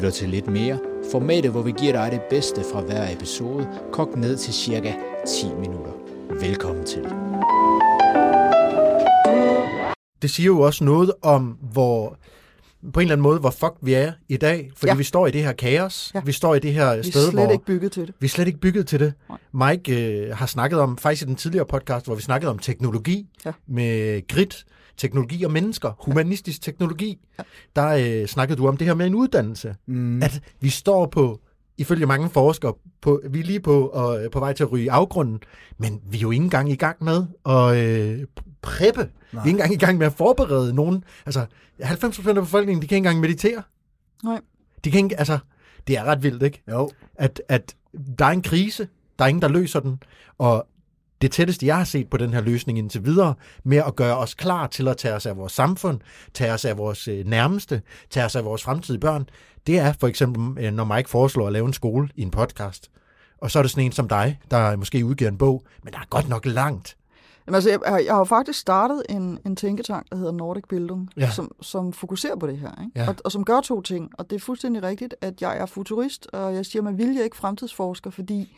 lytter til lidt mere. Formatet, hvor vi giver dig det bedste fra hver episode, kogt ned til cirka 10 minutter. Velkommen til. det siger jo også noget om, hvor på en eller anden måde, hvor fuck vi er i dag. Fordi ja. Ja. vi står i det her kaos. Ja. Ja. Vi står i det her Vi er sted, slet hvor ikke bygget til det. vi er slet ikke bygget til det. Mike øh, har snakket om, faktisk i den tidligere podcast, hvor vi snakkede om teknologi Ja. med grit, teknologi og mennesker, humanistisk teknologi. Ja. Der øh, snakkede du om det her med en uddannelse. Mm. At vi står på, ifølge mange forskere, på, vi er lige på, og, på vej til at ryge afgrunden, men vi er jo ikke engang i gang med at øh, preppe. Nej. Vi er ikke engang i gang med at forberede nogen. Altså, 90% af befolkningen, de kan ikke engang meditere. Nej. De kan ikke, altså, det er ret vildt, ikke? Jo. At, at der er en krise, der er ingen, der løser den, og det tætteste, jeg har set på den her løsning indtil videre, med at gøre os klar til at tage os af vores samfund, tage os af vores øh, nærmeste, tage os af vores fremtidige børn, det er for eksempel, øh, når Mike foreslår at lave en skole i en podcast. Og så er det sådan en som dig, der måske udgiver en bog, men der er godt nok langt. Jamen, altså, jeg, har- jeg har jo faktisk startet en, en tænketank, der hedder Nordic Bildung, Ja. som, som fokuserer på det her. Ikke? Ja. Og, og som gør to ting. Og det er fuldstændig rigtigt, at jeg er futurist, og jeg siger med vilje ikke fremtidsforsker, fordi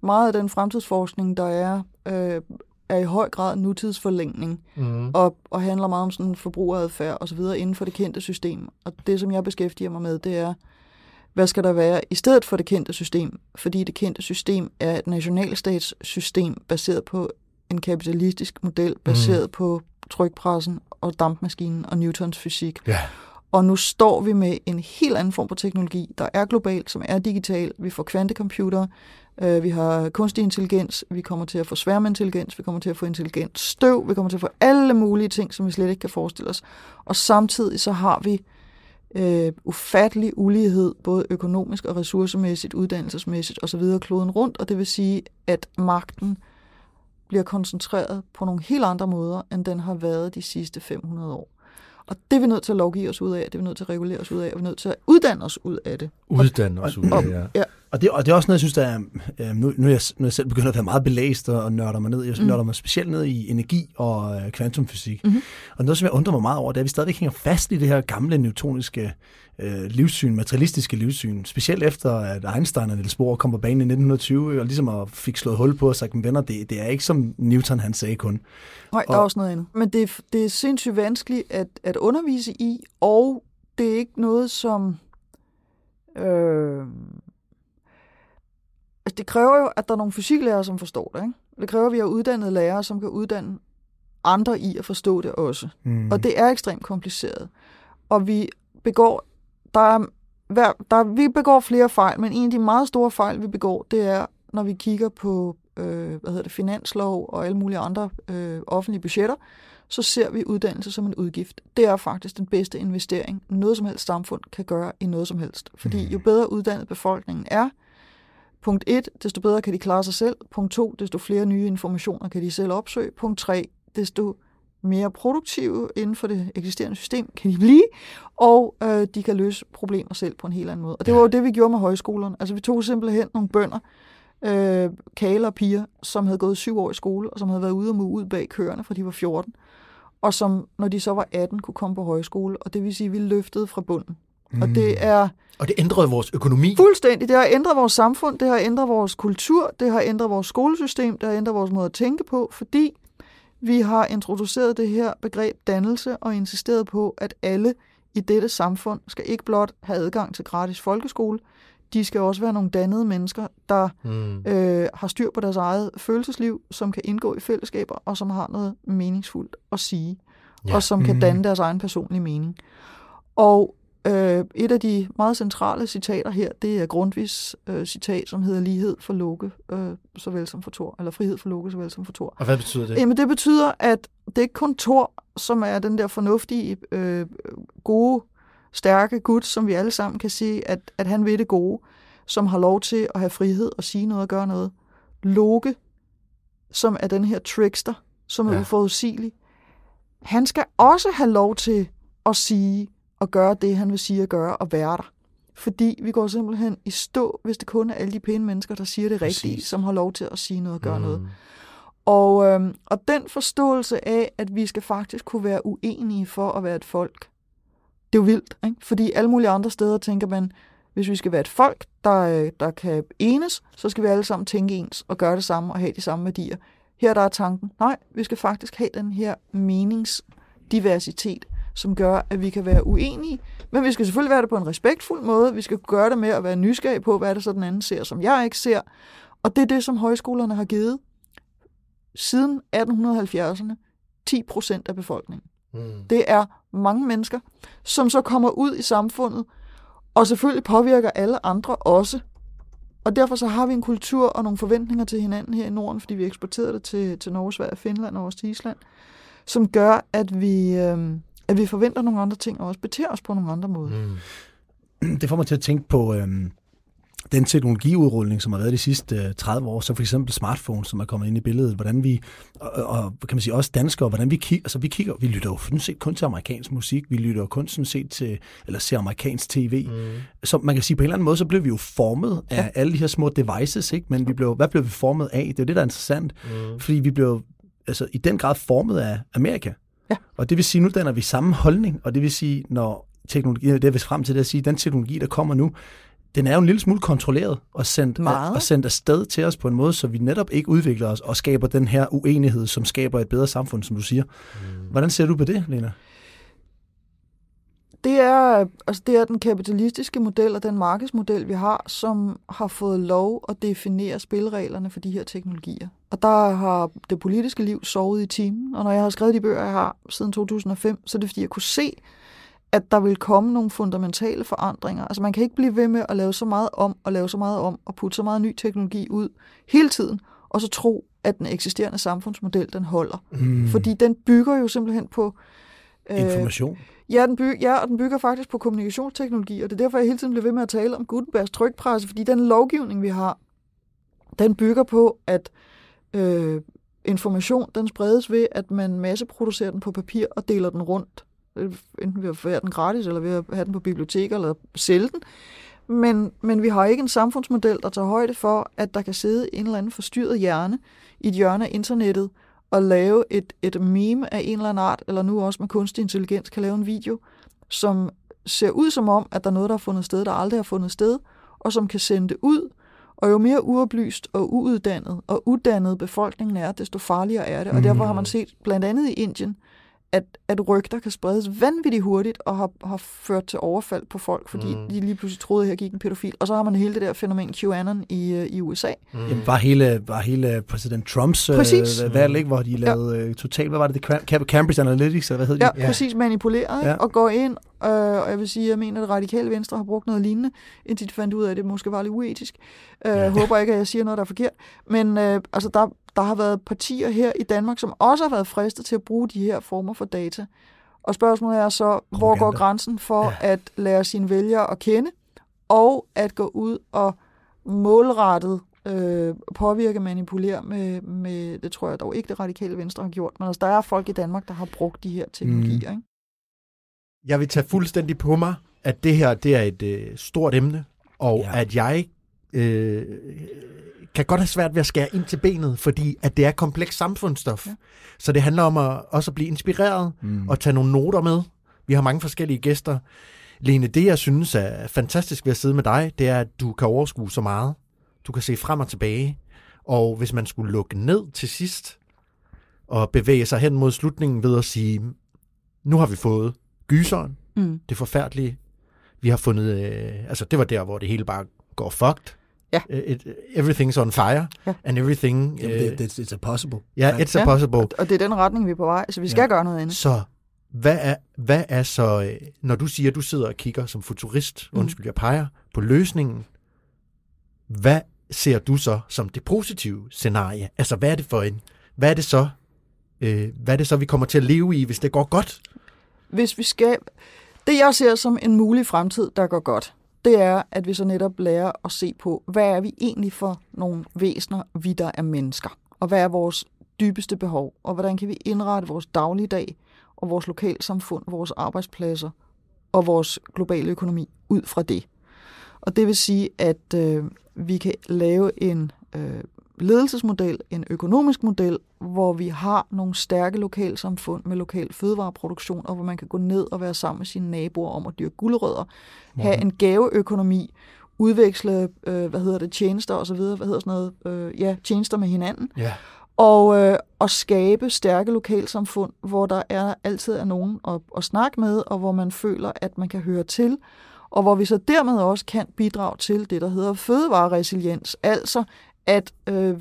meget af den fremtidsforskning, der er, øh, er i høj grad nutidsforlængning, Mm. og, og handler meget om sådan forbrugeradfærd og så videre inden for det kendte system. Og det, som jeg beskæftiger mig med, det er, hvad skal der være i stedet for det kendte system? Fordi det kendte system er et nationalstatssystem baseret på en kapitalistisk model, baseret mm. på trykpressen og dampmaskinen og Newtons fysik. Ja. Og nu står vi med en helt anden form for teknologi, der er global, som er digital. Vi får kvantecomputer, øh, vi har kunstig intelligens, vi kommer til at få sværmintelligens, vi kommer til at få intelligent støv, vi kommer til at få alle mulige ting, som vi slet ikke kan forestille os. Og samtidig så har vi øh, ufattelig ulighed, både økonomisk og ressourcemæssigt, uddannelsesmæssigt osv. kloden rundt, og det vil sige, at magten bliver koncentreret på nogle helt andre måder, end den har været de sidste 500 år. Og det er vi nødt til at lovgive os ud af, det er vi nødt til at regulere os ud af, og vi er nødt til at uddanne os ud af det. Uddanne os ud af, ja. Ja, Og det, og det er også noget, jeg synes, der er, øh, nu, nu, er jeg, nu er jeg selv begyndt at være meget belæst og, og nørder mig ned. Jeg mm. nørder mig specielt ned i energi og øh, kvantumfysik. Mm-hmm. Og noget, som jeg undrer mig meget over, det er, at vi stadig hænger fast i det her gamle newtoniske øh, livssyn, materialistiske livssyn. Specielt efter, at Einstein og Niels Bohr kom på banen i 1920, og ligesom at fik slået hul på og sagt, men venner, det, det er ikke som Newton han sagde kun. Nej, der er også noget andet. Men det, er- det er sindssygt vanskeligt at, at undervise i, og det er ikke noget, som... Øh, altså det kræver jo, at der er nogle fysiklærere, som forstår det. Ikke? Det kræver, at vi har uddannede lærere, som kan uddanne andre i at forstå det også. Mm. Og det er ekstremt kompliceret. Og vi begår, der er, hver, der, vi begår flere fejl, men en af de meget store fejl, vi begår, det er, når vi kigger på øh, hvad hedder det, finanslov og alle mulige andre øh, offentlige budgetter, så ser vi uddannelse som en udgift. Det er faktisk den bedste investering, noget som helst samfund kan gøre i noget som helst. Fordi jo bedre uddannet befolkningen er, punkt 1, desto bedre kan de klare sig selv. Punkt 2, desto flere nye informationer kan de selv opsøge. Punkt 3, desto mere produktive inden for det eksisterende system kan de blive, og øh, de kan løse problemer selv på en helt anden måde. Og det var jo det, vi gjorde med højskolerne. Altså vi tog simpelthen nogle bønder, øh, kale og piger, som havde gået syv år i skole, og som havde været ude og mue ud bag køerne, fra de var 14, og som, når de så var 18, kunne komme på højskole, og det vil sige, at vi løftede fra bunden. Mm. Og det er Og det ændrede vores økonomi. fuldstændig, det har ændret vores samfund, det har ændret vores kultur, det har ændret vores skolesystem, det har ændret vores måde at tænke på, fordi Vi har introduceret det her begreb dannelse og insisteret på, at alle i dette samfund skal ikke blot have adgang til gratis folkeskole, de skal også være nogle dannede mennesker, der mm. øh, har styr på deres eget følelsesliv, som kan indgå i fællesskaber, og som har noget meningsfuldt at sige, ja. og som kan mm. danne deres egen personlige mening. Og øh, et af de meget centrale citater her, det er Grundtvigs øh, citat, som hedder lighed for Loke, øh, såvel som for Thor, eller frihed for Loke, såvel som for Thor. Og hvad betyder det? Jamen det betyder, at det er ikke kun Thor, som er den der fornuftige, øh, gode stærke Gud, som vi alle sammen kan sige, at, at han vil det gode, som har lov til at have frihed og sige noget og gøre noget. Loke, som er den her trickster, som er ja. uforudsigelig, han skal også have lov til at sige og gøre det, han vil sige at gøre og være der. Fordi vi går simpelthen i stå, hvis det kun er alle de pæne mennesker, der siger det Præcis. rigtige, som har lov til at sige noget og gøre mm. noget. Og, øhm, og den forståelse af, at vi skal faktisk kunne være uenige for at være et folk, det er jo vildt, ikke? fordi alle mulige andre steder tænker man, hvis vi skal være et folk, der, øh, der kan enes, så skal vi alle sammen tænke ens og gøre det samme og have de samme værdier. Her der er tanken, nej, vi skal faktisk have den her meningsdiversitet, som gør, at vi kan være uenige, men vi skal selvfølgelig være det på en respektfuld måde. Vi skal gøre det med at være nysgerrige på, hvad det så den anden ser, som jeg ikke ser. Og det er det, som højskolerne har givet siden 1870'erne 10 procent af befolkningen. Mm. Det er mange mennesker, som så kommer ud i samfundet, og selvfølgelig påvirker alle andre også. Og derfor så har vi en kultur og nogle forventninger til hinanden her i Norden, fordi vi eksporterer det til, til Norge, Sverige, Finland og også til Island, som gør, at vi, øh, at vi forventer nogle andre ting og også beter os på nogle andre måder. Mm. Det får mig til at tænke på, øh, den teknologiudrulning, som har været de sidste 30 øh, år, så for eksempel smartphones, som er kommet ind i billedet, hvordan vi, og, og kan man sige også danskere, hvordan vi kigger, altså vi kigger, vi lytter jo sådan set kun til amerikansk musik, vi lytter jo kun sådan set til, eller ser amerikansk tv, mm. så man kan sige på en eller anden måde, så blev vi jo formet af ja. alle de her små devices, ikke? men vi blev, hvad blev vi formet af? Det er jo det, der er interessant, mm. fordi vi blev altså, i den grad formet af Amerika. Ja. Og det vil sige, nu danner vi samme holdning, og det vil sige, når teknologi, det er vist frem til det at sige, den teknologi, der kommer nu, den er jo en lille smule kontrolleret og sendt, Meget. og sendt afsted til os på en måde, så vi netop ikke udvikler os og skaber den her uenighed, som skaber et bedre samfund, som du siger. Mm. Hvordan ser du på det, Lena? Det er, altså det er den kapitalistiske model og den markedsmodel, vi har, som har fået lov at definere spillereglerne for de her teknologier. Og der har det politiske liv sovet i timen, og når jeg har skrevet de bøger, jeg har siden 2005, så er det fordi, jeg kunne se, at der vil komme nogle fundamentale forandringer. Altså man kan ikke blive ved med at lave så meget om, og lave så meget om, og putte så meget ny teknologi ud hele tiden, og så tro, at den eksisterende samfundsmodel, den holder. Mm. Fordi den bygger jo simpelthen på... Øh, Information. Ja, den bygger, ja, og den bygger faktisk på kommunikationsteknologi, og det er derfor, jeg hele tiden bliver ved med at tale om Gutenbergs trykpresse, fordi den lovgivning, vi har, den bygger på, at øh, information, den spredes ved, at man masseproducerer den på papir og deler den rundt øh, enten ved at få den gratis, eller ved at have den på biblioteker, eller sælge den. Men, men vi har ikke en samfundsmodel, der tager højde for, at der kan sidde en eller anden forstyrret hjerne i et hjørne af internettet, og lave et, et meme af en eller anden art, eller nu også med kunstig intelligens kan lave en video, som ser ud som om, at der er noget, der har fundet sted, der aldrig har fundet sted, og som kan sende det ud. Og jo mere uoplyst og uuddannet og uddannet befolkningen er, desto farligere er det. Og derfor har man set, blandt andet i Indien, at, at rygter kan spredes vanvittigt hurtigt og har, har ført til overfald på folk, fordi mm. de lige pludselig troede, at her gik en pædofil. Og så har man hele det der fænomen QAnon i, øh, i USA. Mm. Jamen, var hele, var hele præsident Trumps øh, valg, ikke, hvor de lavede ja. Øh, totalt, hvad var det, det Cambridge Analytics, eller hvad hed det? Ja, ja, præcis manipuleret, ja. og går ind, øh, og jeg vil sige, jeg mener, at radikale venstre har brugt noget lignende, indtil de fandt ud af, at det måske var lidt uetisk. Øh, ja. håber ikke, at jeg siger noget, der er forkert. Men øh, altså, der, der har været partier her i Danmark, som også har været fristet til at bruge de her former for data. Og spørgsmålet er så, hvor går grænsen for ja. at lære sine vælgere at kende, og at gå ud og målrettet øh, påvirke, manipulere med, med, det tror jeg dog ikke, det radikale venstre har gjort, men altså, der er folk i Danmark, der har brugt de her teknologier. Mm. Ikke? Jeg vil tage fuldstændig på mig, at det her det er et øh, stort emne, og ja. at jeg øh, kan godt have svært ved at skære ind til benet, fordi at det er kompleks samfundsstof. Ja. Så det handler om at også at blive inspireret mm. og tage nogle noter med. Vi har mange forskellige gæster. Lene, det jeg synes er fantastisk ved at sidde med dig, det er, at du kan overskue så meget. Du kan se frem og tilbage. Og hvis man skulle lukke ned til sidst, at bevæge sig hen mod slutningen ved at sige, nu har vi fået gyseren, Mm. det forfærdelige. Vi har fundet, øh, altså det var der, hvor det hele bare går fucked. Ja. Øh, It, everything's on fire, Ja. and everything... Jamen, øh, det, det, it's a possible. ja, it's a Ja. possible. Og det er den retning, vi er på vej, så vi skal Ja. ja. gøre noget andet. Så hvad er, hvad er så, øh, når du siger, at du sidder og kigger som futurist, Mm. undskyld, jeg peger på løsningen, hvad ser du så som det positive scenarie? Altså, hvad er det for en, hvad er det så, øh, hvad er det så, vi kommer til at leve i, hvis det går godt? Hvis vi skal... Det, jeg ser som en mulig fremtid, der går godt, det er, at vi så netop lærer at se på, hvad er vi egentlig for nogle væsener, vi der er mennesker? Og hvad er vores dybeste behov? Og hvordan kan vi indrette vores dagligdag og vores lokalsamfund, vores arbejdspladser og vores globale økonomi ud fra det? Og det vil sige, at øh, vi kan lave en øh, ledelsesmodel, en økonomisk model, hvor vi har nogle stærke lokalsamfund med lokal fødevareproduktion, og hvor man kan gå ned og være sammen med sine naboer om at dyrke gulerødder, have en gaveøkonomi, udveksle, øh, hvad hedder det, tjenester og så videre, hvad hedder sådan noget, øh, ja, tjenester med hinanden, Ja. og, øh, og skabe stærke lokalsamfund, hvor der er altid er nogen at, at snakke med, og hvor man føler, at man kan høre til, og hvor vi så dermed også kan bidrage til det, der hedder fødevareresiliens, altså at øh,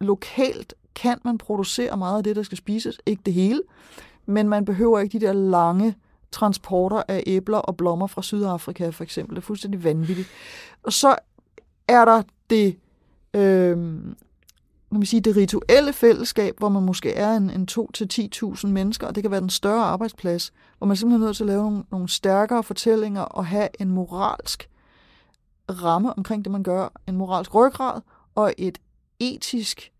lokalt kan man producere meget af det, der skal spises, ikke det hele, men man behøver ikke de der lange transporter af æbler og blommer fra Sydafrika for eksempel. Det er fuldstændig vanvittigt. Og så er der det, øh, kan man sige, det rituelle fællesskab, hvor man måske er en, en 2-10.000 mennesker, og det kan være den større arbejdsplads, hvor man simpelthen er nødt til at lave nogle, nogle stærkere fortællinger og have en moralsk ramme omkring det, man gør, en moralsk ryggrad og et etisk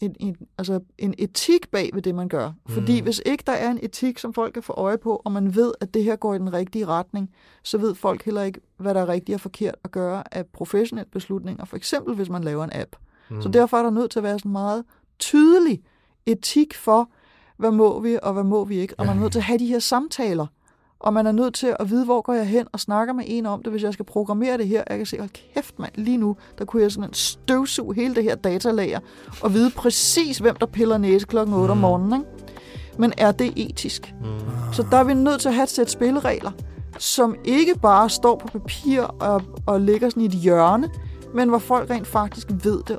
en, en, altså en etik bag ved det, man gør. Fordi hvis ikke der er en etik, som folk kan få øje på, og man ved, at det her går i den rigtige retning, så ved folk heller ikke, hvad der er rigtigt og forkert at gøre af professionelle beslutninger. For eksempel, hvis man laver en app. Mm. Så derfor er der nødt til at være sådan meget tydelig etik for, hvad må vi, og hvad må vi ikke. Og man er nødt til at have de her samtaler. Og man er nødt til at vide, hvor går jeg hen og snakker med en om det, hvis jeg skal programmere det her. Jeg kan se, hold kæft mand, lige nu, der kunne jeg simpelthen støvsuge hele det her datalager, og vide præcis, hvem der piller næse klokken 8 om morgenen. Ikke? Men er det etisk? Mm. Så der er vi nødt til at have et sæt spilleregler, som ikke bare står på papir og, og ligger sådan i et hjørne, men hvor folk rent faktisk ved det.